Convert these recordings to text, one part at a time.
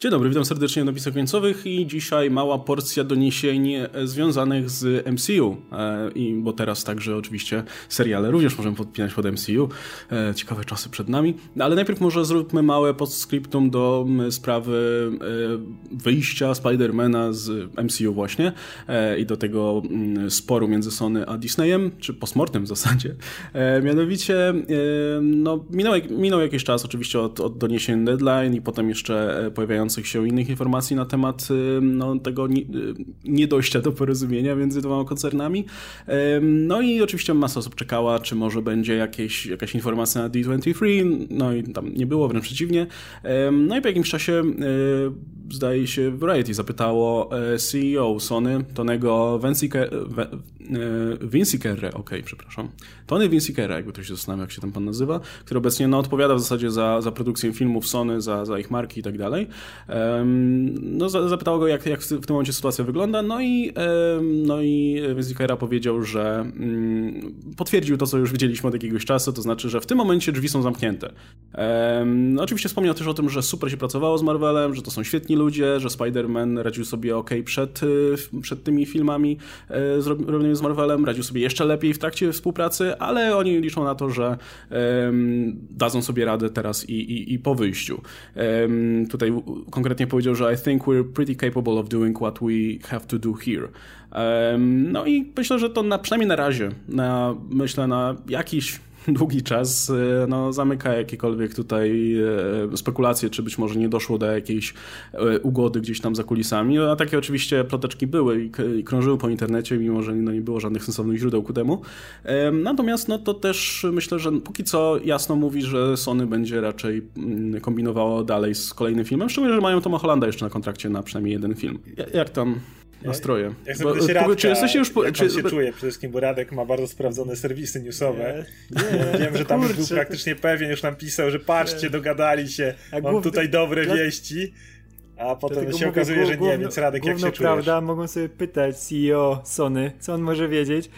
Dzień dobry, witam serdecznie na napisach końcowych i dzisiaj mała porcja doniesień związanych z MCU, e, I, bo teraz także oczywiście seriale również możemy podpinać pod MCU, e, ciekawe czasy przed nami, ale najpierw może zróbmy małe postscriptum do sprawy e, wyjścia Spidermana z MCU właśnie i do tego sporu między Sony a Disneyem, czy postmortem w zasadzie. Mianowicie no, minął, minął jakiś czas oczywiście od, od doniesień deadline i potem jeszcze pojawiają pojawiających się innych informacji na temat y, no, tego y, niedojścia do porozumienia między dwoma koncernami. No i oczywiście masa osób czekała, czy może będzie jakieś, jakaś informacja na D23, no i tam nie było, wręcz przeciwnie. No i po jakimś czasie y, zdaje się Variety zapytało CEO Sony, Tonego Vincikerre, okej, okay, przepraszam. Tony Vincikerre, jakby ktoś się zastanawia, jak się ten pan nazywa, który obecnie no, odpowiada w zasadzie za, za produkcję filmów Sony, za, za ich marki i tak dalej. No, zapytało go, jak, jak w tym momencie sytuacja wygląda, no i, no i Zikera powiedział, że mm, potwierdził to, co już widzieliśmy od jakiegoś czasu, to znaczy, że w tym momencie drzwi są zamknięte. No, oczywiście wspomniał też o tym, że super się pracowało z Marvelem, że to są świetni ludzie, że Spider-Man radził sobie ok przed, y, przed tymi filmami e, zrobionymi z Marvelem, radził sobie jeszcze lepiej w trakcie współpracy, ale oni liczą na to, że dadzą sobie radę teraz i, i, i po wyjściu. Tutaj konkretnie powiedział, że I think we're pretty capable of doing what we have to do here. No i myślę, że to na, przynajmniej na razie, na, myślę na jakiś długi czas e, no, zamyka jakiekolwiek tutaj e, spekulacje, czy być może nie doszło do jakiejś e, ugody gdzieś tam za kulisami. A takie oczywiście ploteczki były i krążyły po internecie, mimo że no, nie było żadnych sensownych źródeł ku temu. Natomiast no, to też myślę, że póki co jasno mówi, że Sony będzie raczej mm, kombinowało dalej z kolejnym filmem, szczególnie, że mają Toma Hollanda jeszcze na kontrakcie na przynajmniej jeden film. Jak tam nastroje. Jak bo, Radka, czy jesteście już po, jak czy, się czuje przede wszystkim, bo Radek ma bardzo sprawdzone serwisy newsowe. Nie, nie, Wiem, że tam kurczę. był praktycznie pewien, już nam pisał, że patrzcie, dogadali się, A mam tutaj dobre dla... wieści. A potem Dlatego się okazuje, że nie, więc Radek, jak się czujesz? prawda, mogą sobie pytać CEO Sony, co on może wiedzieć.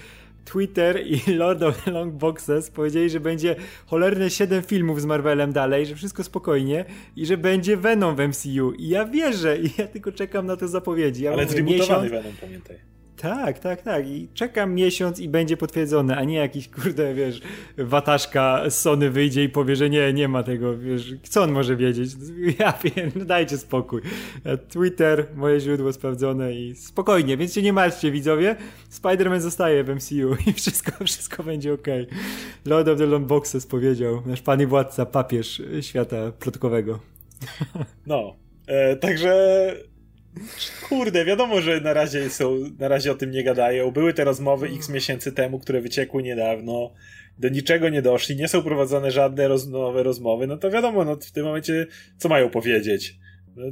Twitter i Lord of the Long Boxes powiedzieli, że będzie cholerne 7 filmów z Marvelem dalej, że wszystko spokojnie i że będzie Venom w MCU. I ja wierzę i ja tylko czekam na te zapowiedzi. Ja Ale zrebootowany Venom, pamiętaj. Tak, tak, tak. I czekam miesiąc i będzie potwierdzone, a nie jakiś, kurde, wiesz, wataszka z Sony wyjdzie i powie, że nie, nie ma tego, wiesz, co on może wiedzieć? Ja wiem, no dajcie spokój. Twitter, moje źródło sprawdzone i spokojnie, więc się nie martwcie, widzowie. Spider-Man zostaje w MCU i wszystko, wszystko będzie ok. Lord of the Long Boxes powiedział, nasz pan i władca, papież świata plotkowego. No, e, także Kurde, wiadomo, że na razie są, na razie o tym nie gadają. Były te rozmowy x miesięcy temu, które wyciekły niedawno. Do niczego nie doszli, nie są prowadzone żadne roz, nowe rozmowy. No to wiadomo, no w tym momencie co mają powiedzieć? No,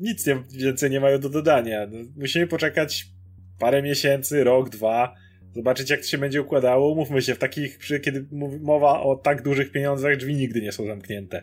nic nie, więcej nie mają do dodania. No, musimy poczekać parę miesięcy, rok, dwa, zobaczyć jak to się będzie układało. Mówmy się, w takich, kiedy mowa o tak dużych pieniądzach, drzwi nigdy nie są zamknięte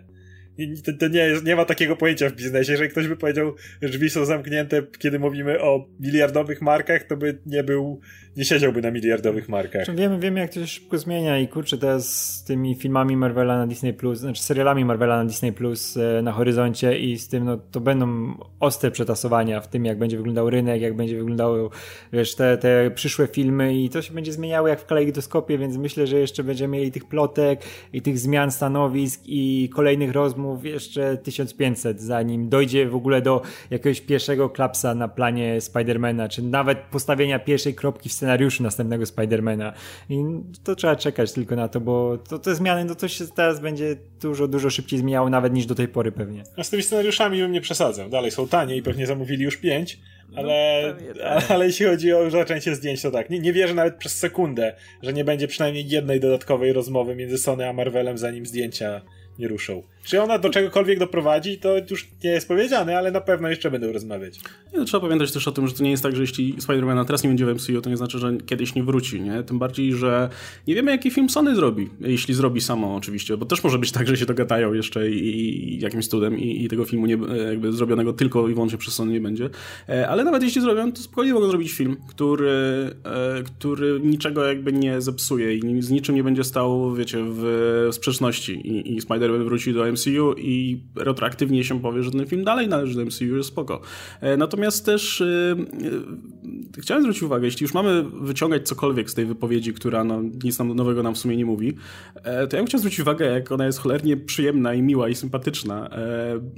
to, to nie, jest, nie ma takiego pojęcia w biznesie. Jeżeli ktoś by powiedział, że drzwi są zamknięte, kiedy mówimy o miliardowych markach, to by nie był, nie siedziałby na miliardowych markach. Znaczy, wiemy, wiemy, jak to się szybko zmienia i kurczę, teraz z tymi filmami Marvela na Disney Plus, znaczy serialami Marvela na Disney Plus e, na horyzoncie i z tym, no to będą ostre przetasowania w tym, jak będzie wyglądał rynek, jak będzie wyglądały, wiesz, te, te przyszłe filmy i to się będzie zmieniało jak w kalejdoskopie, więc myślę, że jeszcze będziemy mieli tych plotek i tych zmian stanowisk i kolejnych rozmów filmów jeszcze 1500, zanim dojdzie w ogóle do jakiegoś pierwszego klapsa na planie Spidermana, czy nawet postawienia pierwszej kropki w scenariuszu następnego Spidermana. I to trzeba czekać tylko na to, bo to, te zmiany, no to się teraz będzie dużo, dużo szybciej zmieniało nawet niż do tej pory pewnie. A z tymi scenariuszami bym nie przesadzał. Dalej są tanie i pewnie zamówili już pięć, no, ale, no, ale jeśli chodzi o zaczęcie zdjęć, to tak. Nie, nie wierzę nawet przez sekundę, że nie będzie przynajmniej jednej dodatkowej rozmowy między Sony a Marvelem, zanim zdjęcia nie ruszą. Czy ona do czegokolwiek doprowadzi, to już nie jest powiedziane, ale na pewno jeszcze będą rozmawiać. Nie, no, trzeba pamiętać też o tym, że to nie jest tak, że jeśli Spider-Man teraz nie będzie w MCU, to nie znaczy, że kiedyś nie wróci, nie? Tym bardziej, że nie wiemy, jaki film Sony zrobi. Jeśli zrobi samo oczywiście, bo też może być tak, że się dogadają jeszcze i, i jakimś cudem i, i, tego filmu nie, jakby zrobionego tylko i wyłącznie przez Sony nie będzie. E, ale nawet jeśli zrobią, to spokojnie mogą zrobić film, który, e, który niczego jakby nie zepsuje i z niczym nie będzie stał, wiecie, w sprzeczności i, i Spider Spider-Man wróci do MCU i retroaktywnie się powie, że ten film dalej należy do MCU, jest spoko. E, natomiast też e, e, chciałem zwrócić uwagę, jeśli już mamy wyciągać cokolwiek z tej wypowiedzi, która no, nic nam nowego nam w sumie nie mówi, to ja bym chciał zwrócić uwagę, jak ona jest cholernie przyjemna i miła i sympatyczna.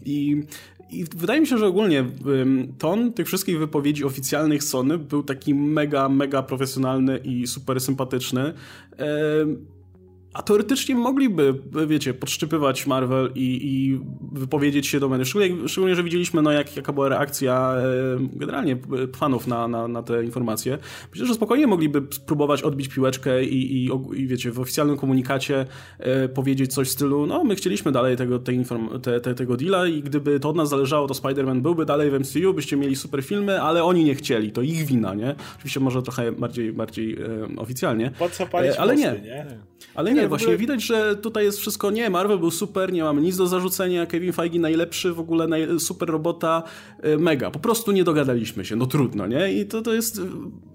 I i wydaje mi się, że ogólnie ton tych wszystkich wypowiedzi oficjalnych Sony był taki mega, mega profesjonalny i super sympatyczny. A teoretycznie mogliby, wiecie, podszczypywać Marvel i, i wypowiedzieć się do mnie. Szczególnie, szczególnie, że widzieliśmy, no, jak, jaka była reakcja e, generalnie fanów na, na, na te informacje. Myślę, że spokojnie mogliby spróbować odbić piłeczkę i, i, i wiecie, w oficjalnym komunikacie e, powiedzieć coś w stylu, no, my chcieliśmy dalej tego, tej inform- te, te, tego deala i gdyby to od nas zależało, to Spider-Man byłby dalej w MCU, byście mieli super filmy, ale oni nie chcieli, to ich wina, nie? Oczywiście może trochę bardziej, bardziej e, oficjalnie. Po co palić ale mosty, nie. nie? Ale nie, nie właśnie ogóle... widać, że tutaj jest wszystko, nie, Marvel był super, nie mamy nic do zarzucenia, Kevin Feige najlepszy, w ogóle naj... super robota, y, mega. Po prostu nie dogadaliśmy się, no trudno, nie? I to, to jest,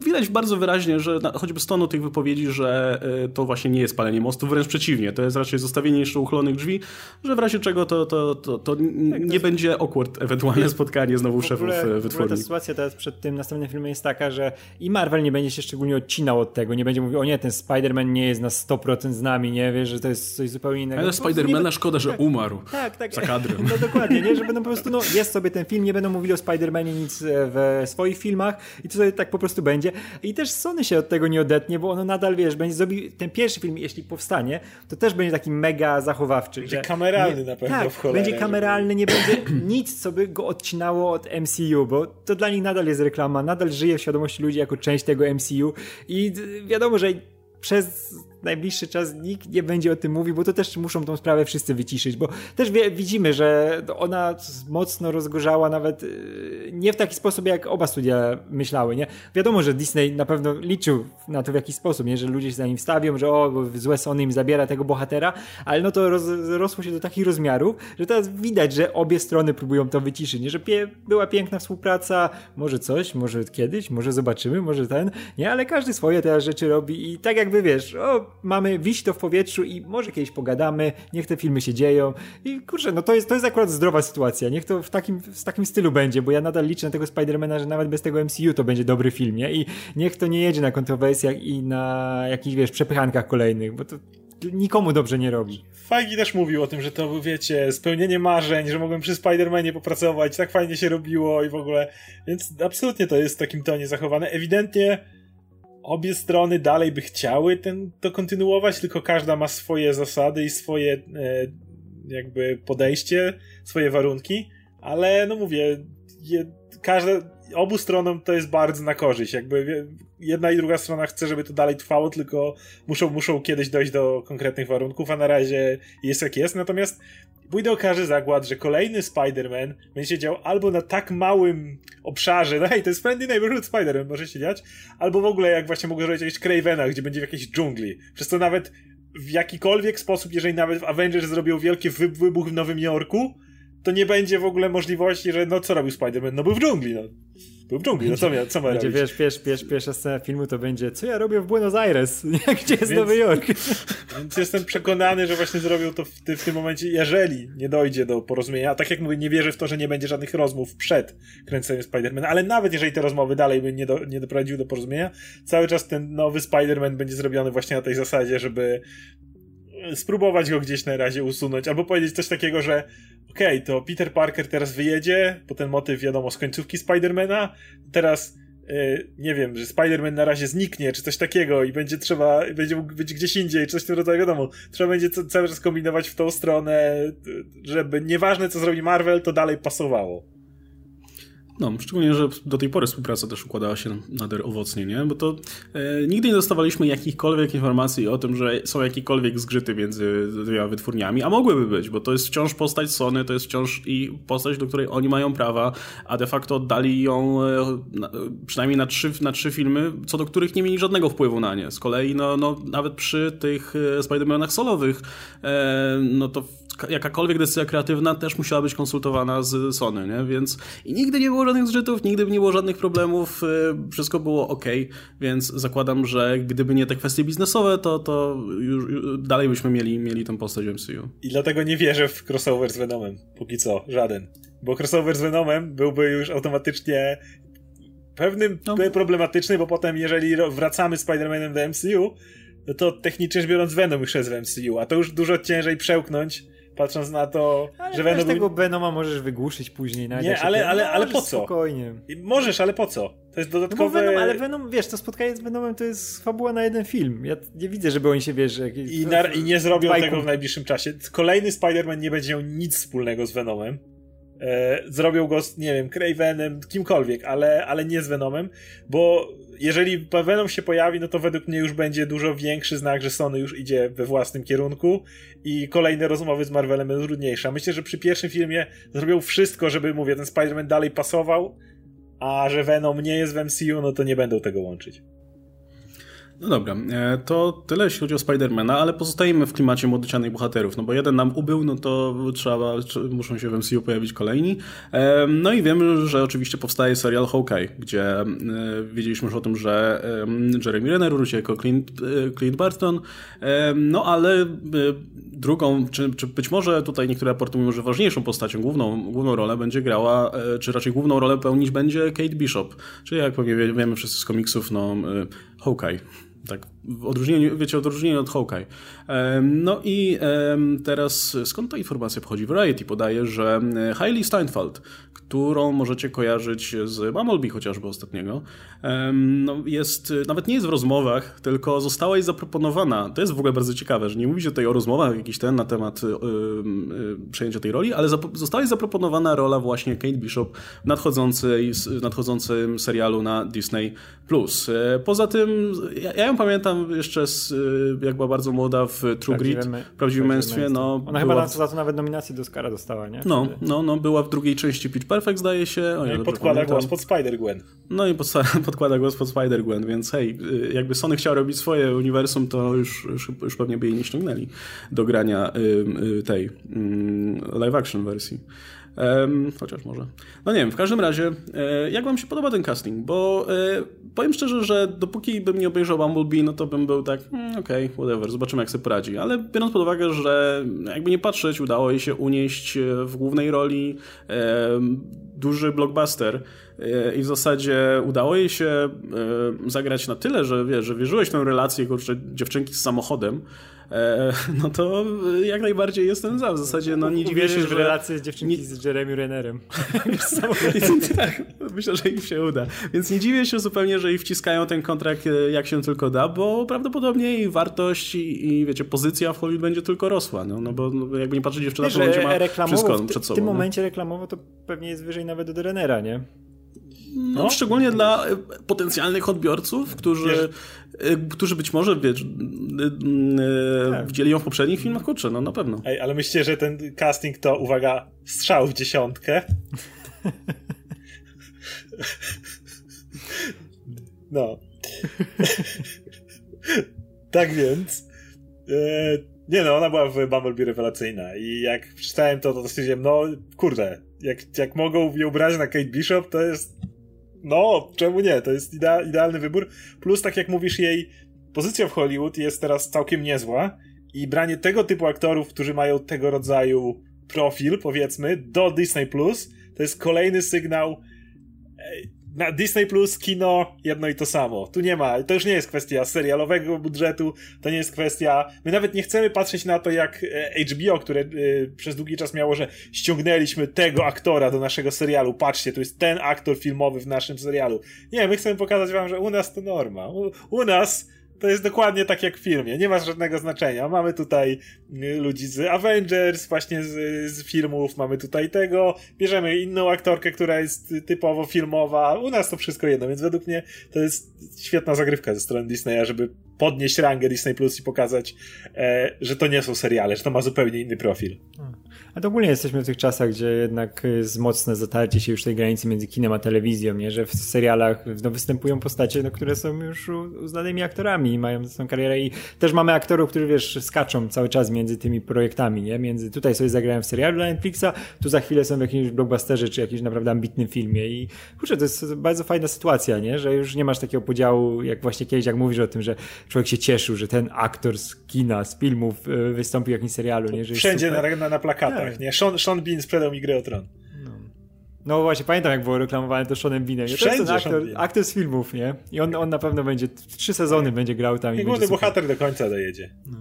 widać bardzo wyraźnie, że na, choćby z tonu tych wypowiedzi, że y, to właśnie nie jest palenie mostu, wręcz przeciwnie, to jest raczej zostawienie jeszcze uchylonych drzwi, że w razie czego to, to, to, to tak, nie to będzie awkward ewentualnie spotkanie znowu w szefów ogóle, wytwórni. ta sytuacja teraz przed tym następnym filmem jest taka, że i Marvel nie będzie się szczególnie odcinał od tego, nie będzie mówił, o nie, ten Spider-Man nie jest na 100% z nami, nie, wiesz, że to jest coś zupełnie innego. Ale Spidermana szkoda, że tak, umarł. Tak, tak. Za kadrem. No dokładnie, nie? Że będą po prostu, no jest sobie ten film, nie będą mówili o Spidermanie nic e, w swoich filmach i to sobie tak po prostu będzie. I też Sony się od tego nie odetnie, bo ono nadal, wiesz, będzie zrobił ten pierwszy film, jeśli powstanie, to też będzie taki mega zachowawczy. Będzie że kameralny nie, na pewno tak, w cholerę, będzie kameralny, nie będzie nic, co by go odcinało od MCU, bo to dla nich nadal jest reklama, nadal żyje w świadomości ludzi jako część tego MCU i wiadomo, że przez najbliższy czas nikt nie będzie o tym mówił, bo to też muszą tą sprawę wszyscy wyciszyć, bo też wie, widzimy, że ona mocno rozgorzała nawet y, nie w taki sposób, jak oba studia myślały, nie? Wiadomo, że Disney na pewno liczył na to w jakiś sposób, nie? Że ludzie się za nim wstawią, że o, złe Sony im zabiera tego bohatera, ale no to roz, rosło się do takich rozmiarów, że teraz widać, że obie strony próbują to wyciszyć, nie? Że pie, była piękna współpraca, może coś, może kiedyś, może zobaczymy, może ten, nie? Ale każdy swoje teraz rzeczy robi i tak jakby, wiesz, o, mamy, wisi to w powietrzu i może kiedyś pogadamy, niech te filmy się dzieją i kurczę, no to jest, to jest akurat zdrowa sytuacja, niech to w takim, w takim stylu będzie, bo ja nadal liczę na tego Spidermana, że nawet bez tego MCU to będzie dobry film, nie? I niech to nie jedzie na kontrowersjach i na jakichś, wiesz, przepychankach kolejnych, bo to nikomu dobrze nie robi. Fajgi też mówił o tym, że to, wiecie, spełnienie marzeń, że mogłem przy Spider-Manie popracować, tak fajnie się robiło i w ogóle, więc absolutnie to jest w takim tonie zachowane. Ewidentnie obie strony dalej by chciały ten, to kontynuować, tylko każda ma swoje zasady i swoje e, jakby podejście, swoje warunki, ale no mówię, je, każda, obu stronom to jest bardzo na korzyść, jakby jedna i druga strona chce, żeby to dalej trwało, tylko muszą, muszą kiedyś dojść do konkretnych warunków, a na razie jest jak jest, natomiast pójdę okaże zakład, że kolejny Spider-Man będzie się dział albo na tak małym obszarze, no hej, to jest Friendly Neighborhood Spider-Man, może się dziać, albo w ogóle jak właśnie mogę zrobić jakieś Cravena, gdzie będzie w jakiejś dżungli. Przez to nawet w jakikolwiek sposób, jeżeli nawet w Avengers zrobią wielki wybuch w Nowym Jorku, to nie będzie w ogóle możliwości, że no co robił Spider-Man? No był w dżungli, no. Był w dżungli, no co, mia, co ma będzie, robić? Wiesz, wiesz, wiesz, pierwsza scena filmu to będzie, co ja robię w Buenos Aires? Gdzie jest więc, Nowy Jork? Więc jestem przekonany, że właśnie zrobią to w, w, tym momencie, jeżeli nie dojdzie do porozumienia. A tak jak mówię, nie wierzę w to, że nie będzie żadnych rozmów przed kręceniem Spider-Man, ale nawet jeżeli te rozmowy dalej by nie, do, nie doprowadziły do porozumienia, cały czas ten nowy Spider-Man będzie zrobiony właśnie na tej zasadzie, żeby spróbować go gdzieś na razie usunąć, albo powiedzieć coś takiego, że okej, okay, to Peter Parker teraz wyjedzie, bo ten motyw wiadomo z końcówki Spidermana, teraz yy, nie wiem, że Spider-Man na razie zniknie, czy coś takiego i będzie trzeba, będzie mógł być gdzieś indziej, czy coś w tym rodzaju, wiadomo, trzeba będzie cały czas kombinować w tą stronę, żeby nieważne co zrobi Marvel, to dalej pasowało. No, szczególnie, że do tej pory współpraca też układała się nader owocnie, nie? Bo to e, nigdy nie dostawaliśmy jakichkolwiek informacji o tym, że są jakiekolwiek zgrzyty między dwiema wytwórniami, a mogłyby być, bo to jest wciąż postać Sony, to jest wciąż i postać, do której oni mają prawa, a de facto oddali ją e, na, przynajmniej na trzy, na trzy filmy, co do których nie mieli żadnego wpływu na nie. Z kolei, no, no nawet przy tych e, Spider-Manach solowych, e, no to jakakolwiek decyzja kreatywna też musiała być konsultowana z Sony, nie? Więc i nigdy nie było żadnych zżytów, nigdy nie było żadnych problemów, y, wszystko było ok, więc zakładam, że gdyby nie te kwestie biznesowe, to, to już, już dalej byśmy mieli, mieli tę postać w MCU. I dlatego nie wierzę w crossover z Venomem, póki co, żaden. Bo crossover z Venomem byłby już automatycznie pewnym no. problematyczny, bo potem jeżeli wracamy Spider-Manem do MCU, no to technicznie rzecz biorąc Venom już jest w MCU, a to już dużo ciężej przełknąć, patrząc na to, ale że Venom... tego Venoma możesz wygłuszyć później. Na nie, ale, ale, ale po co? Spokojnie. Możesz, ale po co? To jest dodatkowe... No Venom, ale Venom, wiesz, to spotkanie z Venomem to jest fabuła na jeden film. Ja nie widzę, żeby oni się, wiesz... Jak... I, na, I nie zrobią tego w najbliższym czasie. Kolejny Spider-Man nie będzie miał nic wspólnego z Venomem. E, zrobią go z, nie wiem, Cravenem, kimkolwiek, ale, ale nie z Venomem, bo jeżeli Venom się pojawi, no to według mnie już będzie dużo większy znak, że Sony już idzie we własnym kierunku i kolejne rozmowy z Marvelem będą trudniejsze. Myślę, że przy pierwszym filmie zrobią wszystko, żeby, mówię, ten Spider-Man dalej pasował, a że Venom nie jest w MCU, no to nie będą tego łączyć. No dobra, e, to tyle jeśli chodzi o Spidermana, ale pozostajemy w klimacie młodocianych bohaterów, no bo jeden nam ubył, no to trzeba, muszą się w MCU pojawić kolejni. E, no i wiemy, że oczywiście powstaje serial Hawkeye, gdzie e, wiedzieliśmy już o tym, że Jeremy Renner wróci jako Clint, Clint Barton, no ale drugą, czy, czy być może tutaj niektóre raporty mówią, że ważniejszą postacią, główną, główną rolę będzie grała, czy raczej główną rolę pełnić będzie Kate Bishop, czyli jak pewnie wiemy wszyscy z komiksów, no Hawkeye. Tak, w odróżnieniu, wiecie, odróżnieniu od Hawkeye. No i teraz skąd ta informacja pochodzi? Variety podaje, że Hailey Steinfeld, którą możecie kojarzyć z Bumblebee chociażby ostatniego, no jest, nawet nie jest w rozmowach, tylko została jej zaproponowana. To jest w ogóle bardzo ciekawe, że nie mówi się tutaj o rozmowach jakiś ten na temat y, y, przejęcia tej roli, ale została jej zaproponowana rola właśnie Kate Bishop w, nadchodzącej, nadchodzącym serialu na Disney+. Plus. E, poza tym, ja, ja ją pamiętam jeszcze z, y, jak była bardzo młoda w True Grit, w prawdziwym męstwie. No, Ona chyba była... za to nawet nominację do Oscara dostała, nie? No, no, no, była w drugiej części Pitch Perfect, zdaje się. O, no i podkłada pamiętam. głos pod Spider-Gwen. No i pod, podkłada głos pod Spider-Gwen, więc hej, y, jakby Sony chciał robić swoje uniwersum, to już, już, już pewnie by jej nie ściągnęli do grania y, tej live action wersji. Um, chociaż może. No nie wiem, w każdym razie, e, jak wam się podoba ten casting? Bo e, powiem szczerze, że dopóki bym nie obejrzał Bumblebee, no to bym był tak, mm, okej, okay, whatever, zobaczymy jak sobie poradzi. Ale biorąc pod uwagę, że jakby nie patrzeć, udało jej się unieść e, w głównej roli duży blockbuster i w zasadzie udało jej się e, zagrać na tyle, że, wiesz, że wierzyłeś w tę relację, kurczę, dziewczynki z samochodem, E, no to jak najbardziej jestem za. W zasadzie no nie dziwię się, że... w relację z dziewczynki z Jeremy Rennerem. tak, myślę, że im się uda. Więc nie dziwię się zupełnie, że i wciskają ten kontrakt e, jak się tylko da, bo prawdopodobnie jej wartość i, i wiecie, pozycja w Hollywood będzie tylko rosła. No, no bo no, jakby nie patrzeć, dziewczyna to będzie ma wszystko przed sobą. W tym no. momencie reklamowo to pewnie jest wyżej nawet do Renera, nie? No, no, szczególnie dla e, potencjalnych odbiorców, którzy, e, którzy być może wiesz, e, tak. widzieli ją w poprzednich filmach, kurczę, no na pewno. Ej, ale myślicie, że ten casting to, uwaga, strzał w dziesiątkę? no. tak więc... Nie no, ona była w Bumblebee rewelacyjna i jak przeczytałem to, to stwierdziłem, no kurde, jak, jak mogą ją brać na Kate Bishop, to jest no, czemu nie? To jest idea, idealny wybór. Plus, tak jak mówisz, jej pozycja w Hollywood jest teraz całkiem niezła i branie tego typu aktorów, którzy mają tego rodzaju profil, powiedzmy, do Disney Plus, to jest kolejny sygnał na Disney Plus kino jedno i to samo. Tu nie ma, to już nie jest kwestia serialowego budżetu, to nie jest kwestia. My nawet nie chcemy patrzeć na to, jak e, HBO, które y, przez długi czas miało, że ściągnęliśmy tego aktora do naszego serialu. Patrzcie, to jest ten aktor filmowy w naszym serialu. Nie, my chcemy pokazać wam, że u nas to norma. U, u nas to jest dokładnie tak jak w filmie, nie ma żadnego znaczenia. Mamy tutaj y, ludzi z Avengers, właśnie z, z, filmów, mamy tutaj tego, bierzemy inną aktorkę, która jest typowo filmowa. U nas to wszystko jedno, więc według mnie to jest świetna zagrywka ze strony Disneya, żeby podnieść rangę Disney Plus i pokazać, e, że to nie są seriale, że to ma zupełnie inny profil. A to ogólnie jesteśmy w tych czasach, gdzie jednak jest mocne zatarcie się już tej granicy między kinem a telewizją, nie? że w serialach no, występują postacie, no, które są już uznanymi aktorami i mają tą karierę i też mamy aktorów, którzy wiesz, skaczą cały czas między tymi projektami, nie? Między tutaj sobie zagrałem w serialu dla Netflixa, tu za chwilę są w jakimś blockbusterze czy jakimś naprawdę ambitnym filmie i kurczę, to jest bardzo fajna sytuacja, nie? Że już nie masz takiego podziału, jak właśnie kiedyś, jak mówisz o tym, że człowiek się cieszył, że ten aktor z kina, z filmów y, wystąpił w jakimś serialu, nie? Że Wszędzie na, na, na plakatach, tak. nie? Sean, Sean Bean sprzedał mi grę o tron. No. no. właśnie, pamiętam jak było reklamowane to Seanem Beanem. Wszędzie to jest aktor, aktor z filmów, nie? I on, on na pewno będzie, trzy sezony będzie grał tam. I, I główny bohater do końca dojedzie. No.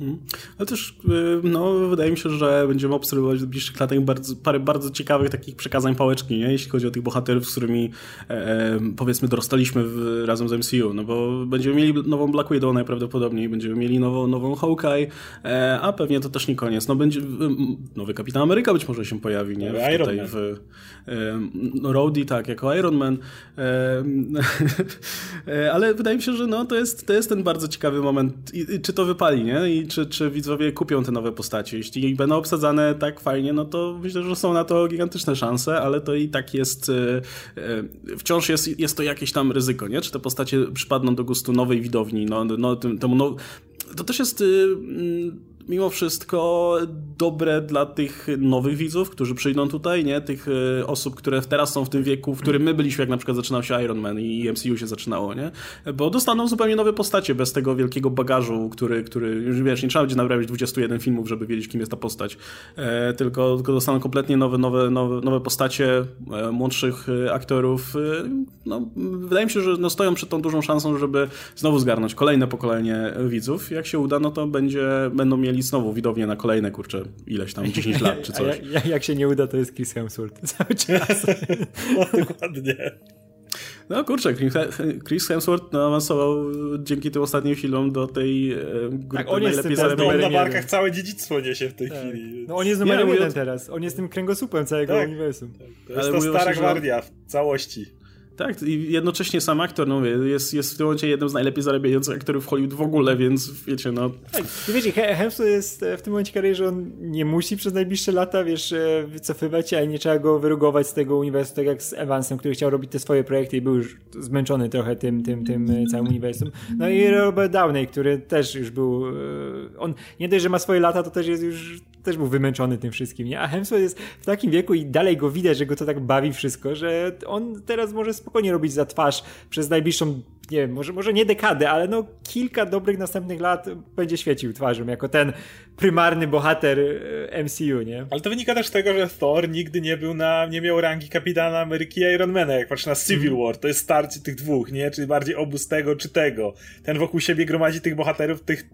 Mhm. Ale też, y, no, wydaje mi się, że będziemy obserwować w bliższych latach bardzo, parę bardzo ciekawych takich przekazań pałeczki, nie? jeśli chodzi o tych bohaterów, z którymi e, e powiedzmy dorastaliśmy w, razem z MCU, no bo będziemy mieli nową Black Widow najprawdopodobniej, będziemy mieli nową, nową Hawkeye, e, a pewnie to też nie koniec. No będzie, nowy Kapitan Ameryka być może się pojawi, nie? W, Iron Man. W, e, no, Rhodey, tak, jako Iron Man. E, e, ale wydaje mi się, że no, to, jest, to jest ten bardzo ciekawy moment. I, czy to wypali, nie? I czy, czy widzowie kupią te nowe postacie. Jeśli będą obsadzane tak fajnie, no to myślę, że są na to gigantyczne szanse, ale to i tak jest, e, e, wciąż jest, jest to jakieś tam ryzyko, nie? Czy te postacie przypadną do gustu nowej widowni, no, no temu, no, to też jest y, mimo wszystko dobre dla tych nowych widzów, którzy przyjdą tutaj, nie? Tych e, osób, które teraz są w tym wieku, w którym my byliśmy, jak na przykład zaczynał się Iron Man i MCU się zaczynało, nie? Bo dostaną zupełnie nowe postacie bez tego wielkiego bagażu, który, który już wiesz, nie trzeba będzie naprawić 21 filmów, żeby wiedzieć, kim jest ta postać. E, tylko, tylko dostaną kompletnie nowe, nowe, nowe, nowe postacie, e, młodszych e, aktorów. E, no, wydaje mi się, że no, stoją przed tą dużą szansą, żeby znowu zgarnąć kolejne pokolenie widzów. Jak się uda, no to będzie, będą mieli mieli znowu widownię na kolejne, kurczę, ileś tam, 10 lat czy coś. Jak, jak się nie uda, to jest Chris Hemsworth cały czas. no, dokładnie. No kurczę, Chris Hemsworth no, awansował dzięki tym ostatnim filmom do tej e, grupy tak, on najlepiej zarabiającej. On na barkach całe dziedzictwo niesie w tej tak. chwili. No on jest numerem jeden teraz. On jest tym kręgosłupem całego tak, uniwersum. Tak. To jest Ale to stara gwardia w całości. Tak, i jednocześnie sam aktor, no jest, jest w tym momencie jednym z najlepiej zarabiających aktorów w Hollywood w ogóle, więc wiecie, no... Tak, wiecie, Hemsworth jest e, w tym momencie kariery, że on nie musi przez najbliższe lata, wiesz, e, wycofywać się, a nie trzeba go wyrugować z tego uniwersum, tak jak z Evansem, który chciał robić te swoje projekty i był już zmęczony trochę tym, tym, tym e, całym uniwersum. No i Robert Downey, który też już był... On nie dość, że ma swoje lata, to też jest już też był wymęczony tym wszystkim, nie? A Hemsworth jest w takim wieku i dalej go widać, że go to tak bawi wszystko, że on teraz może spokojnie robić za twarz przez najbliższą, nie wiem, może, może nie dekadę, ale no kilka dobrych następnych lat będzie świecił twarzą jako ten prymarny bohater e, MCU, nie? Ale to wynika też z tego, że Thor nigdy nie był na, nie miał rangi kapitana Ameryki i Ironmana, jak patrz na Civil mm. War, to jest starcie tych dwóch, nie? Czyli bardziej obóz tego czy tego. Ten wokół siebie gromadzi tych bohaterów, tych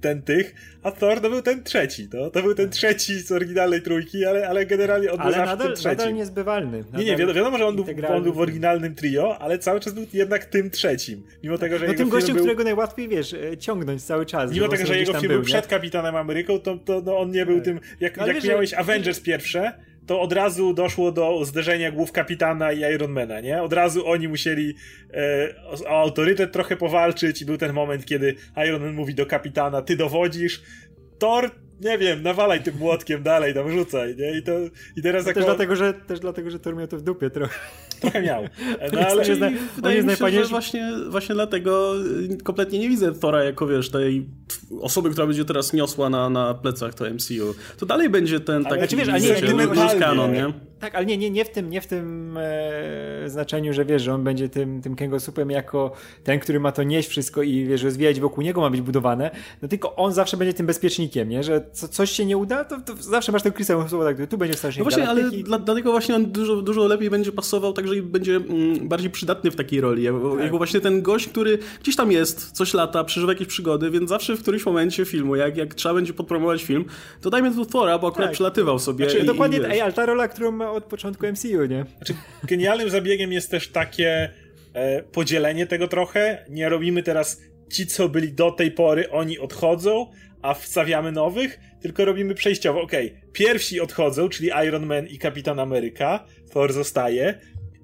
ten tych, a Thor to był ten trzeci, no. To był ten trzeci z oryginalnej trójki, ale, ale generalnie on ale był nadal, trzecim. nadal niezbywalny. Nadal nie, nie, wiadomo, że on był, on był w oryginalnym trio, ale cały czas był jednak tym trzecim. Mimo tego, że no jego tym gościem, był... którego najłatwiej, wiesz, e, ciągnąć cały czas. Mimo tego, że jego film był przed Kapitanem Ameryką, to, to no, on nie był tak. tym, jak, no, jak wiesz, miałeś Avengers pierwsze, to od razu doszło do zderzenia głów kapitana i Ironmana, nie? Od razu oni musieli e, o, o autorytet trochę powalczyć i był ten moment, kiedy Ironman mówi do kapitana, ty dowodzisz, Thor nie wiem, nawalaj tym młotkiem dalej, tam rzucaj, nie? I, to, i teraz no jako... też, dlatego, że, też dlatego, że Thor miał to w dupie trochę. Trochę miał. No, ale jest, wydaje mi się, że właśnie, właśnie dlatego kompletnie nie widzę Thora jako, wiesz, tej osoby, która będzie teraz niosła na, na plecach to MCU. To dalej będzie ten taki znaczy, wiesz, nie, kanon, nie? Tak, ale nie, nie, nie w tym, nie w tym e, znaczeniu, że wiesz, że on będzie tym, tym kręgosłupem jako ten, który ma to nieść wszystko i wiesz, rozwijać wokół niego ma być budowane, no tylko on zawsze będzie tym bezpiecznikiem, nie? Że co, coś się nie uda, to, to zawsze masz tego Chrisa tak, tu będzie starszy. No właśnie, ale dla, dlatego właśnie on dużo, dużo lepiej będzie pasował, także i będzie mm, bardziej przydatny w takiej roli. Jako, tak. właśnie ten gość, który gdzieś tam jest, coś lata, przeżywa jakieś przygody, więc zawsze w którymś momencie filmu, jak, jak trzeba będzie podpromować film, to dajmy tu Thora, bo akurat tak. przelatywał sobie. Znaczy, i, dokładnie, i, ej, ale ta rola, którą od początku MCU, nie? Znaczy, genialnym zabiegiem jest też takie e, podzielenie tego trochę. Nie robimy teraz ci, co byli do tej pory, oni odchodzą, a wstawiamy nowych, tylko robimy przejściowo. Okej, okay, pierwsi odchodzą, czyli Iron Man i Kapitan Ameryka, Thor zostaje,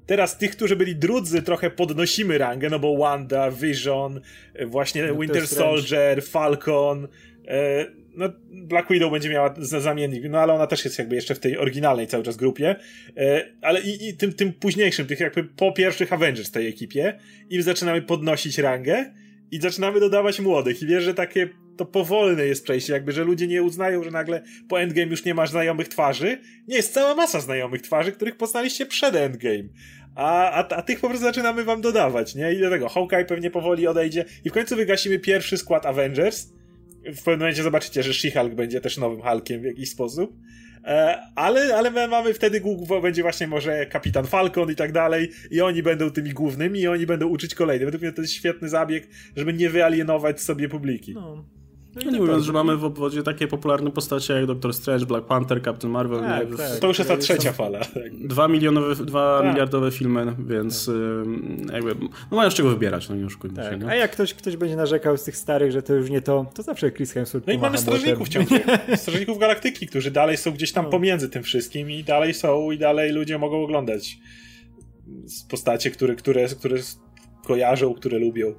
teraz tych, którzy byli drudzy, trochę podnosimy rangę, no bo Wanda, Vision, e, właśnie no Winter Soldier, Falcon, e, no Black Widow będzie miała zamiennik, no ale ona też jest jakby jeszcze w tej oryginalnej cały czas grupie, e, ale i, i tym, tym późniejszym, tych jakby po pierwszych Avengers tej ekipie, im zaczynamy podnosić rangę i zaczynamy dodawać młodych i wiesz, że takie to powolne jest przejście, jakby, że ludzie nie uznają, że nagle po Endgame już nie masz znajomych twarzy. Nie, jest cała masa znajomych twarzy, których poznaliście przed Endgame. A, a, a tych po prostu zaczynamy wam dodawać, nie? I dlatego Hawkeye pewnie powoli odejdzie i w końcu wygasimy pierwszy skład Avengers. W pewnym momencie zobaczycie, że She-Hulk będzie też nowym Hulkiem w jakiś sposób. E, ale, ale my mamy wtedy będzie właśnie może Kapitan Falcon i tak dalej i oni będą tymi głównymi i oni będą uczyć kolejnych. Według mnie to jest świetny zabieg, żeby nie wyalienować sobie publiki. No. No, no nie mówiąc, że mamy w obwodzie takie popularne postacie jak Doctor Strange, Black Panther, Captain Marvel. Tak, nie, tak. To już jest ta trzecia fala. Dwa, milionowe, dwa tak. miliardowe filmy, więc tak. jakby no mają z czego wybierać, no nie oszukujmy tak. się. Nie? A jak ktoś, ktoś będzie narzekał z tych starych, że to już nie to, to zawsze Chris Hemsworth No i mamy Strażników ciągle. Strażników Galaktyki, którzy dalej są gdzieś tam no. pomiędzy tym wszystkim i dalej są i dalej ludzie mogą oglądać postacie, które, które, które kojarzą, które lubią.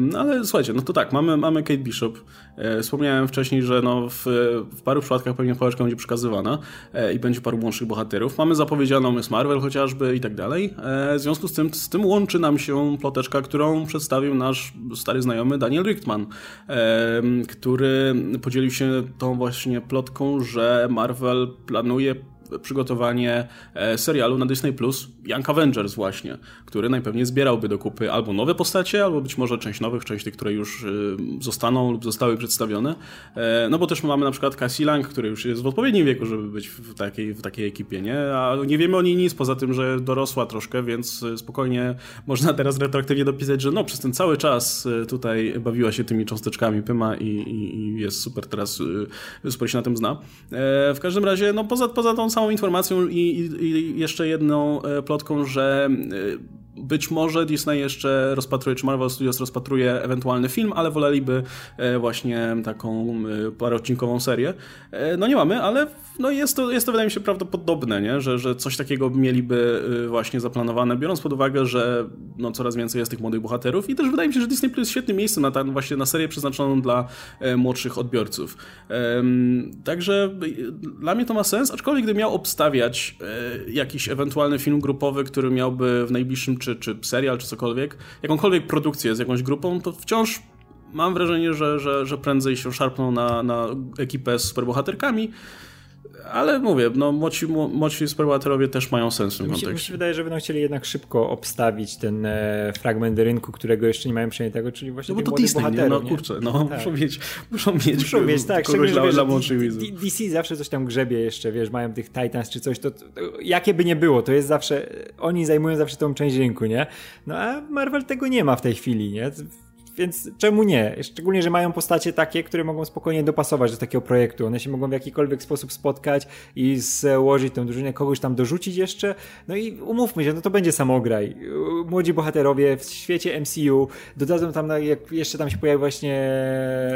No ale słuchajcie, no to tak, mamy, mamy Kate Bishop. E, wspomniałem wcześniej, że no w, w paru przypadkach pewnie pałeczka będzie przekazywana e, i będzie paru łącznych bohaterów. Mamy zapowiedzianą Miss Marvel chociażby i tak dalej. E, w związku z tym, z tym łączy nam się ploteczka, którą przedstawił nasz stary znajomy Daniel Richtman, który podzielił się tą właśnie plotką, że Marvel planuje przygotowanie e, serialu na Disney Plus Young Avengers właśnie, który najpewniej zbierałby do kupy albo nowe postacie, albo być może część nowych, część tych, które już e, zostaną lub zostały przedstawione. E, no bo też mamy na przykład Cassie Lang, który już jest w odpowiednim wieku, żeby być w takiej, w takiej ekipie, nie? A nie wiemy o niej nic, poza tym, że dorosła troszkę, więc spokojnie można teraz retroaktywnie dopisać, że no przez ten cały czas tutaj bawiła się tymi cząsteczkami Pyma i, i, i jest super teraz, super się na tym zna. W każdym razie, no poza, poza tą samą informacją i, i, i jeszcze jedną e, plotką, że e, być może Disney jeszcze rozpatruje, czy Marvel Studios rozpatruje ewentualny film, ale woleliby e, właśnie taką paroodcinkową serię. No nie mamy, ale no jest, to, jest to wydaje mi się prawdopodobne, nie? Że, że coś takiego mieliby właśnie zaplanowane, biorąc pod uwagę, że no coraz więcej jest tych młodych bohaterów i też wydaje mi się, że Disney Plus jest świetnym miejscem na, ten, właśnie na serię przeznaczoną dla młodszych odbiorców. Także dla mnie to ma sens, aczkolwiek gdy miał obstawiać e, jakiś ewentualny film grupowy, który miałby w najbliższym, czy, czy serial, czy cokolwiek, jakąkolwiek produkcję z jakąś grupą, to wciąż mam wrażenie, że, że, że prędzej się szarpną na, na ekipę z superbohaterkami, ale mówię, no młodzi, młodzi superbohaterowie też mają sens w tym kontekście. Mi się wydaje, że będą chcieli jednak szybko obstawić ten e, fragment rynku, którego jeszcze nie mają przejętego, czyli właśnie no bo to Disney, bohaterów. Nie? No kurczę, no tak. muszą mieć, muszą mieć, muszą mieć tak, kogoś dla, dla. DC zawsze coś tam grzebie jeszcze, wiesz, mają tych Titans czy coś, to, to, jakie by nie było, to jest zawsze, oni zajmują zawsze tą część rynku, nie? No a Marvel tego nie ma w tej chwili, nie? Więc czemu nie? Szczególnie, że mają postacie takie, które mogą spokojnie dopasować do takiego projektu. One się mogą w jakikolwiek sposób spotkać i złożyć tę drużynę, kogoś tam dorzucić jeszcze. No i umówmy się, no to będzie samograj. Młodzi bohaterowie w świecie MCU dodadzą tam, jak jeszcze tam się pojawi właśnie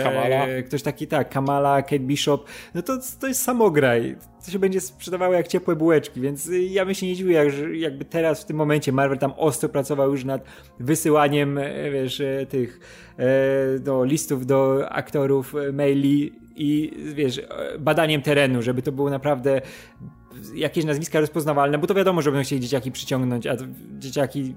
Kamala. ktoś taki, tak, Kamala, Kate Bishop, no to, to jest samograj to się będzie sprzedawało jak ciepłe bułeczki, więc y, ja bym się nie dziwił, jak, jakby teraz w tym momencie Marvel tam ostro pracował już nad wysyłaniem, e, wiesz, e, tych do listów do aktorów maili i wiesz, badaniem terenu, żeby to było naprawdę jakieś nazwiska rozpoznawalne, bo to wiadomo, że będą chcieli dzieciaki przyciągnąć, a dzieciaki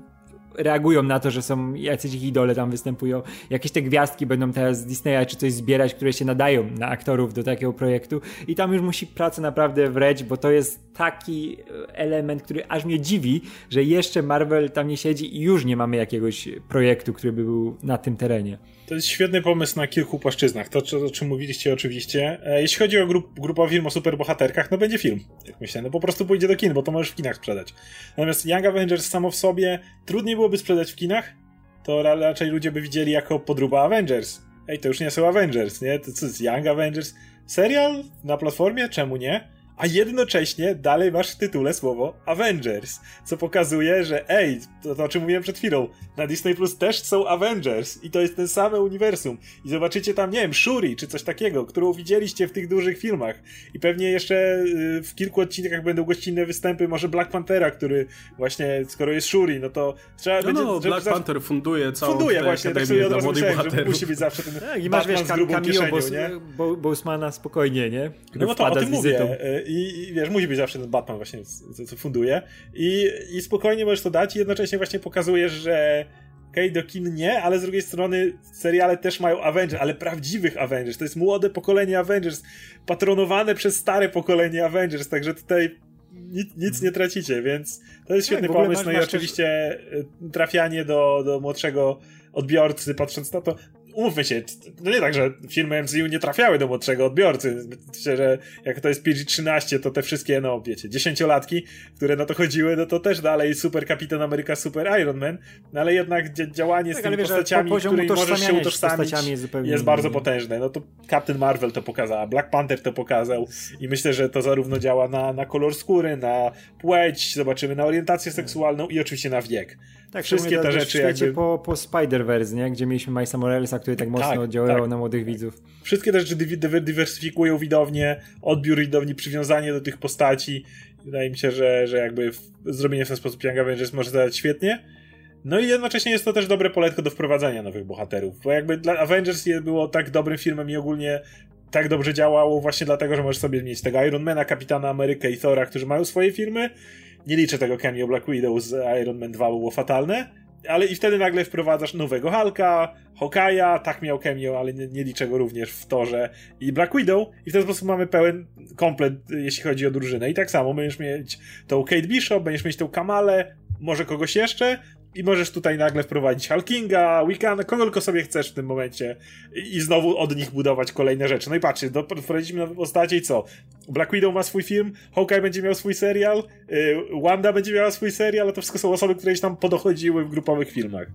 reagują na to, że są jacyś ich idole tam występują. Jakieś te gwiazdki będą teraz z Disneya czy coś zbierać, które się nadają na aktorów do takiego projektu i tam już musi pracę naprawdę wreć, bo to jest taki element, który aż mnie dziwi, że jeszcze Marvel tam nie siedzi i już nie mamy jakiegoś projektu, który by był na tym terenie. To jest świetny pomysł na kilku płaszczyznach. To, o czym mówiliście oczywiście. E, jeśli chodzi o grup, grupowy film o superbohaterkach, no będzie film, jak myślę. No po prostu pójdzie do kin, bo to możesz w kinach sprzedać. Natomiast Young Avengers samo w sobie trudniej byłoby sprzedać w kinach, to raczej ludzie by widzieli jako podruba Avengers. Ej, to już nie są Avengers, nie? To co jest Young Avengers? Serial na platformie? Czemu nie? a jednocześnie dalej masz w tytule słowo Avengers, co pokazuje, że ej, to, to o czym mówiłem przed chwilą, na Disney Plus też są Avengers i to jest ten same uniwersum i zobaczycie tam, nie wiem, Shuri czy coś takiego, którą widzieliście w tych dużych filmach i pewnie jeszcze y, w kilku odcinkach będą gościnne występy, może Black Panthera, który właśnie, skoro jest Shuri, no to trzeba no, będzie... No, Black Panther funduje całą Funduje właśnie, tak sobie od razu myślałem, że musi być zawsze ten tak, i masz, wiesz, kam cameo Bos Bo Bosmana spokojnie, nie? Który no, no to o tym mówię. I, I, wiesz, musi być zawsze ten Batman właśnie, co, co funduje. I, I spokojnie możesz to dać i jednocześnie właśnie pokazujesz, że okej, okay, do kin nie, ale z drugiej strony seriale też mają Avengers, ale prawdziwych Avengers. To jest młode pokolenie Avengers, patronowane przez stare pokolenie Avengers, także tutaj nic, nic nie tracicie, więc to jest tak, świetny pomysł. Masz, no i oczywiście też... trafianie do, do młodszego odbiorcy, patrząc na to, umówmy się, no nie tak, że filmy MCU nie trafiały do młodszego odbiorcy. Myślę, że jak to jest PG-13, to te wszystkie, no wiecie, dziesięciolatki, które na to chodziły, no to też dalej Super Kapitan Ameryka, Super Iron Man, no ale jednak działanie tak, z tymi wiesz, postaciami, po którymi możesz się utożsamić, jest, jest bardzo potężne. No to Captain Marvel to pokazała, Black Panther to pokazał i myślę, że to zarówno działa na, na kolor skóry, na płeć, zobaczymy na orientację seksualną i oczywiście na wiek. Tak, wszystkie te rzeczy jakby... po, po Spider-Verse, nie? Gdzie mieliśmy Milesa Moralesa, który tak mocno tak, tak. na młodych widzów. Wszystkie te rzeczy dywersyfikują widownię, odbiór widowni, przywiązanie do tych postaci. Wydaje mi się, że, że jakby zrobienie w ten sposób Young Avengers może zadać świetnie. No i jednocześnie jest to też dobre poletko do wprowadzania nowych bohaterów, bo jakby dla Avengers było tak dobrym filmem i ogólnie tak dobrze działało właśnie dlatego, że możesz sobie mieć tego Ironmana, Kapitana Amerykę i Thora, którzy mają swoje filmy nie liczę tego cameo Black Widow z Iron Man 2, było fatalne. Ale i wtedy nagle wprowadzasz nowego Hulka, Hawkeye'a, tak miał cameo, ale nie, nie liczę go również w torze i Black Widow i w ten sposób mamy pełen komplet, jeśli chodzi o drużynę. I tak samo będziesz mieć tą Kate Bishop, będziesz mieć tą Kamalę, może kogoś jeszcze, i możesz tutaj nagle wprowadzić Hulkinga, Wiccana, kogo tylko sobie chcesz w tym momencie i znowu od nich budować kolejne rzeczy. No i patrzcie, wprowadziliśmy nowe postacie i co? Black Widow ma swój film, Hawkeye będzie miał swój serial, y, Wanda będzie miała swój serial, ale to wszystko są osoby, które się tam podochodziły w grupowych filmach.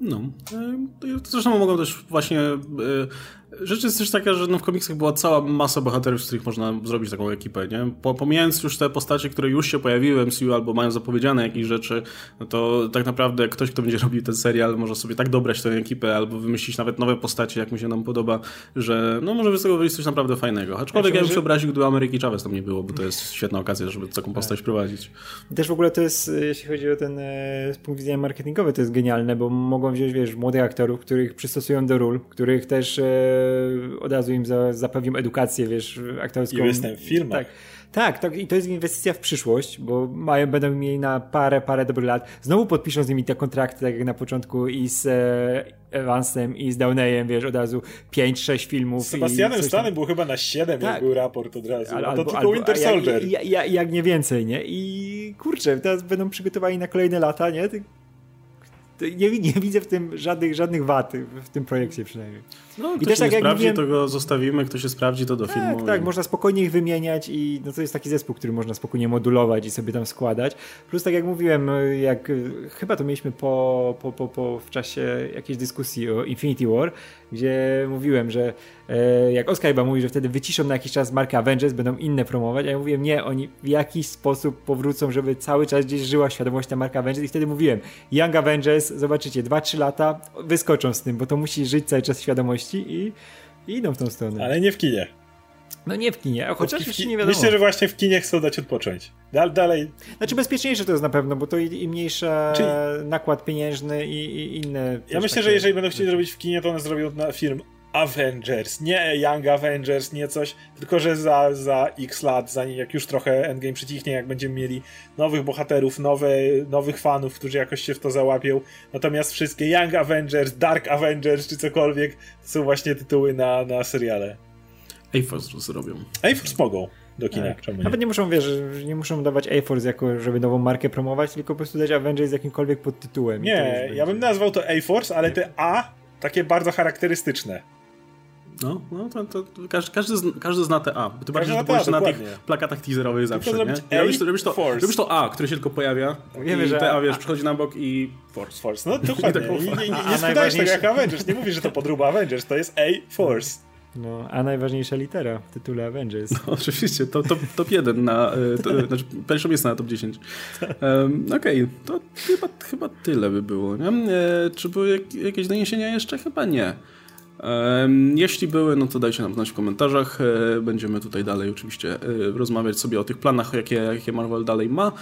No. E, zresztą mogą też właśnie e, Rzecz jest też taka, że no w komiksach była cała masa bohaterów, z których można zrobić taką ekipę, nie? Pomijając już te postacie, które już się pojawiły w MCU albo mają zapowiedziane jakieś rzeczy, no to tak naprawdę ktoś, kto będzie robił ten serial, może sobie tak dobrać tę ekipę albo wymyślić nawet nowe postacie, jak mu się nam podoba, że no może z tego wyjść coś naprawdę fajnego. Aczkolwiek ja bym się obraził, gdyby Ameryki Chavez tam nie było, bo to jest świetna okazja, żeby taką postać tak. prowadzić. Też w ogóle to jest, jeśli chodzi o ten e, punkt widzenia marketingowy, to jest genialne, bo mogą wziąć, wiesz, młodych aktorów, których przystosują do ról, których też e, od razu im za, zapewnią edukację, wiesz, aktorską. I występ w filmach. Tak. Tak, tak, i to jest inwestycja w przyszłość, bo mają, będą mieli na parę, parę dobrych lat. Znowu podpiszą z nimi te kontrakty, tak jak na początku i z e, Evansem i z Downeyem, wiesz, od razu 5-6 filmów. Z Sebastianem Stanem był chyba na 7, tak. jak był raport od razu. Al, albo, to tylko Winter Soldier. Jak, jak, jak, nie więcej, nie? I kurczę, teraz będą przygotowani na kolejne lata, nie? Nie, nie widzę w tym żadnych, żadnych wad, w tym projekcie przynajmniej. No, I też tak jak sprawdzi, mówiłem, to go zostawimy, kto się sprawdzi, to do tak, filmu. Tak, i... można spokojnie ich wymieniać i no to jest taki zespół, który można spokojnie modulować i sobie tam składać. Plus tak jak mówiłem, jak chyba to mieliśmy po, po, po, po w czasie jakiejś dyskusji o Infinity War, gdzie mówiłem, że e, jak Oscar chyba mówi, że wtedy wyciszą na jakiś czas markę Avengers, będą inne promować, a ja mówiłem, nie, oni w jakiś sposób powrócą, żeby cały czas gdzieś żyła świadomość na marka Avengers i wtedy mówiłem, Young Avengers, zobaczycie, 2-3 lata wyskoczą z tym, bo to musi żyć cały czas świadomości i, i idą w tą stronę. Ale nie w kinie. No nie w kinie, a chociaż w nie wiadomo. Myślę, że właśnie w kinie chcą dać odpocząć. Dal, dalej. Znaczy bezpieczniejsze to jest na pewno, bo to i, i mniejszy Czyli... nakład pieniężny i, i inne. Ja myślę, takie... że jeżeli będą chcieli zrobić w kinie, to one zrobią na film Avengers, nie Young Avengers, nie coś, tylko że za, za x lat, zanim jak już trochę Endgame przycichnie, jak będziemy mieli nowych bohaterów, nowe, nowych fanów, którzy jakoś się w to załapią. Natomiast wszystkie Young Avengers, Dark Avengers czy cokolwiek, to są właśnie tytuły na, na seriale. A-Force zrobią. A-Force mogą do kina. Tak. Czemu nie? Nawet nie muszą, wiesz, nie muszą dawać A-Force jako, żeby nową markę promować, tylko po prostu dać Avengers z jakimkolwiek podtytułem. Nie, ja bym nazwał to A-Force, ale te A takie bardzo charakterystyczne. No, no to, to każdy, każdy, każdy zna te A. Bo ty bardziej to na tych plakatach teaserowych zawsze, nie? robisz, to, robisz, to, robisz to A, które się tylko pojawia Wiemy, i że te A, wiesz, przychodzi na bok i Force. Force, no dokładnie. I, nie, nie, nie, nie sprzedajesz tego jak Avengers, nie mówisz, że to podróba Avengers, to jest A-Force. No, a najważniejsza litera w tytule Avengers. No, oczywiście, to top, top 1 na, e, to, znaczy pierwsze miejsce na top 10. Um, Okej, okay, to chyba, chyba tyle by było, nie? E, czy były jakieś doniesienia jeszcze? Chyba nie. Jeśli były, no to dajcie nam znać w komentarzach. E, będziemy tutaj dalej oczywiście e, rozmawiać sobie o tych planach, jakie, jakie Marvel dalej ma.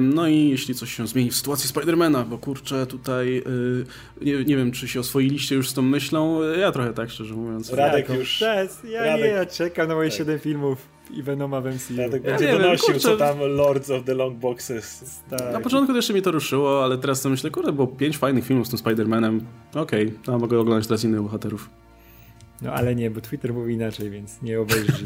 No i jeśli coś się zmieni w sytuacji Spidermana, bo kurczę, tutaj e, nie, nie wiem, czy się oswoiliście już z tą myślą. Ja trochę tak, szczerze mówiąc. Radek już. Ja Radek. nie, ja czekam na moje tak. 7 filmów. I Venoma w MCU. Ja tak będzie ja donosił, wiem, co tam Lords of the Long Boxes. Tak. Na początku też mnie to ruszyło, ale teraz myślę, kurde, było pięć fajnych filmów z tym Spider-Manem. Okej, okay, no, mogę oglądać teraz innych bohaterów. No ale nie, bo Twitter mówi inaczej, więc nie obejrzysz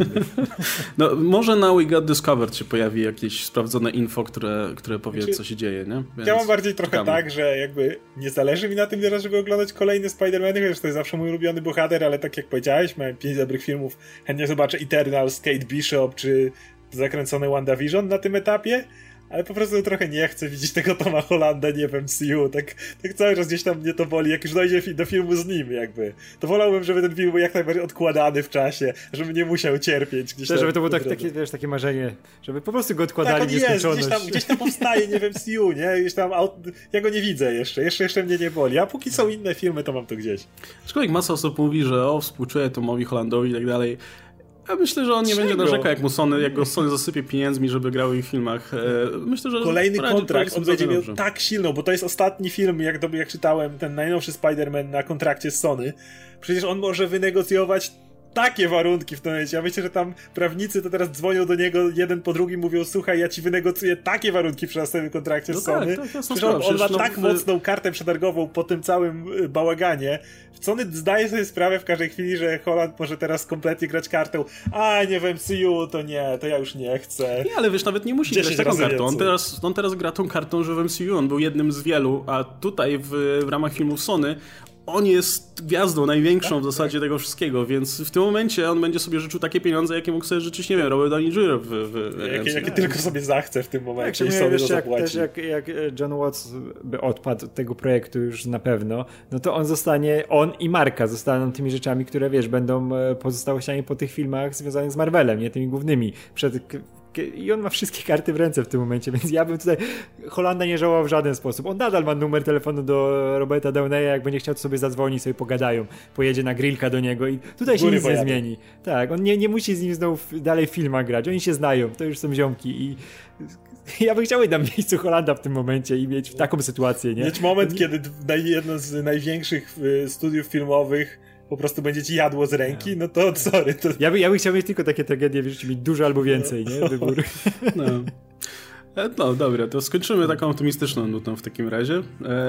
No może na We Got Discovered się pojawi jakieś sprawdzone info, które, które powie, znaczy, co się dzieje, nie? Więc ja mam bardziej trochę czekamy. tak, że jakby nie zależy mi na tym teraz, żeby oglądać kolejne Spider-Many, chociaż to jest zawsze mój ulubiony bohater, ale tak jak powiedziałeś, mam pięć dobrych filmów, chętnie zobaczę Eternal, Kate Bishop, czy zakręcony WandaVision na tym etapie, ale po prostu trochę nie chcę widzieć tego Toma Hollanda, nie wiem, MCU, tak, tak cały czas gdzieś tam mnie to boli, jak już dojdzie do filmu z nim jakby. To wolałbym, żeby ten film był jak najbardziej odkładany w czasie, żeby nie musiał cierpieć gdzieś tam. Żeby to było tak, takie, wiesz, takie marzenie, żeby po prostu go odkładali tak, on jest, gdzieś tam, gdzieś tam powstaje, nie wiem, MCU, nie? Gdzieś tam, ja go nie widzę jeszcze, jeszcze, jeszcze mnie nie boli, a póki są inne filmy, to mam to gdzieś. Aczkolwiek masa osób mówi, że o, współczuję Tomowi Hollandowi i tak dalej. Ja myślę, że on nie Czego? będzie narzekał, jak mu Sony, jak go Sony zasypie pieniędzmi, żeby grał w filmach. E, myślę, że Kolejny kontrakt, on będzie miał tak silną, bo to jest ostatni film, jak, jak czytałem, ten najnowszy Spider-Man na kontrakcie z Sony. Przecież on może wynegocjować takie warunki w tym momencie. Ja myślę, że tam prawnicy to teraz dzwonią do niego jeden po drugim, mówią, słuchaj, ja ci wynegocjuję takie warunki przy następnym kontrakcie no z Sony. Tak, tak, on, on ma no, tak mocną kartę przetargową po tym całym y, bałaganie. Sony zdaje sobie sprawę w każdej chwili, że Holland może teraz kompletnie grać kartą. A, nie wiem, MCU, to nie, to ja już nie chcę. Nie, ale wiesz, nawet nie musi grać taką kartą. On teraz, on teraz gra tą kartą, że w MCU on był jednym z wielu, a tutaj w, w ramach filmów Sony on jest gwiazdą największą w zasadzie tego wszystkiego, więc w tym momencie on będzie sobie życzył takie pieniądze, jakie mógł sobie życzyć, nie wiem, Robert Downey Jr. w, w, jakie, jakie tylko sobie zachce w tym momencie jak i sobie wiesz, jak, też jak, jak John Watts by odpadł od tego projektu już na pewno, no to on zostanie, on i Marka zostaną tymi rzeczami, które wiesz, będą e, pozostałościami po tych filmach związanych z Marvelem, nie tymi głównymi. Przed i on ma wszystkie karty w ręce w tym momencie, więc ja bym tutaj Holanda nie żałował w żaden sposób. On nadal ma numer telefonu do Roberta Downeya, jak będzie chciał to sobie zadzwonić, sobie pogadają, pojedzie na grillka do niego i tutaj się nic pojadę. nie zmieni. Tak, on nie, nie musi z nim znowu dalej w filmach grać, oni się znają, to już są ziomki i ja bym chciał na miejscu Holanda w tym momencie i mieć taką sytuację, nie? Mieć moment, kiedy jedno z największych y, studiów filmowych po prostu będzie ci jadło z ręki, no to sorry. To... Ja, by, ja bym chciał mieć tylko takie tragedie, wiesz, mieć dużo albo więcej, nie? Wybór. No. E, no dobra, to skończymy taką optymistyczną nutą w takim razie. Um...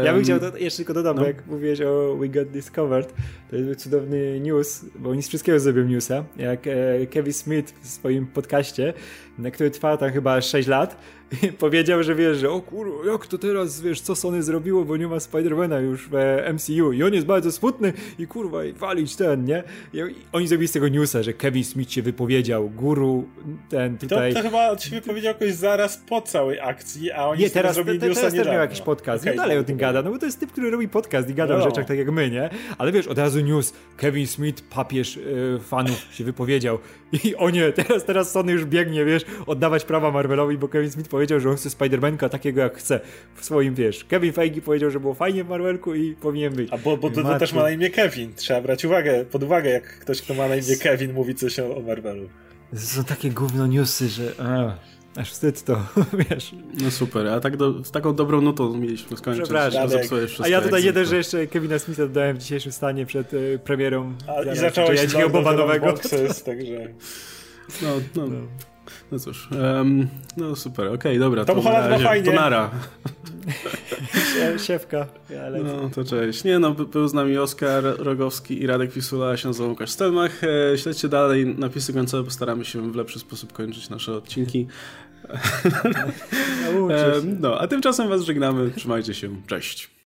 Ja bym chciał, jeszcze tylko dodam, no. bo jak mówiłeś o We Got Discovered, to jest cudowny news, bo oni z wszystkiego zrobią newsa, jak e, Kevin Smith w swoim podcaście, który trwa tam chyba 6 lat, powiedział, że wiesz, że o kurwa, jak to teraz, wiesz, co Sony zrobiło, bo nie ma Spidermana już w MCU i on jest bardzo smutny i kurwa, i walić ten, nie? I oni zrobili z tego newsa, że Kevin Smith się wypowiedział, guru ten tutaj... To, to chyba się wypowiedział jakoś zaraz po całej akcji, a oni nie, teraz, zrobili te, te, teraz też miał jakiś podcast. Okay, i dalej o tym gada, no bo to jest typ, który robi podcast i gada no. o rzeczach tak jak my, nie? Ale wiesz, od razu news, Kevin Smith, papież yy, fanów się wypowiedział. I o nie, teraz, teraz Sony już biegnie, wiesz, oddawać prawa Marvelowi, bo Kevin Smith powiedział, że on chce Spidermanka takiego jak chce w swoim, wiesz. Kevin Feige powiedział, że było fajnie w Marvelku i powinien być. A bo, bo to, to, też ma na imię Kevin. Trzeba brać uwagę, pod uwagę, jak ktoś, kto ma na imię Kevin mówi coś o, o Marvelu. To są takie gówno newsy, że... A. Aż wstyd to, wiesz. No super, a tak do, z taką dobrą nutą mieliśmy skończyć. Przepraszam. A ja tutaj jeden, że jeszcze Kevina Smitha dodałem w dzisiejszym stanie przed y, premierą. A, I zacząłeś od Boba nowego. Boxes, także... No, no. no. No cóż, um, no super, okej, okay, dobra. Tom to Holland ma fajnie. To nara. Siewka. Ja no to cześć. Nie no, był z nami Oskar Rogowski i Radek Wisula, ja się nazywam Łukasz Stelmach. E, śledźcie dalej napisy końcowe, postaramy się w lepszy sposób kończyć nasze odcinki. No, no a tymczasem was żegnamy. Trzymajcie się. Cześć.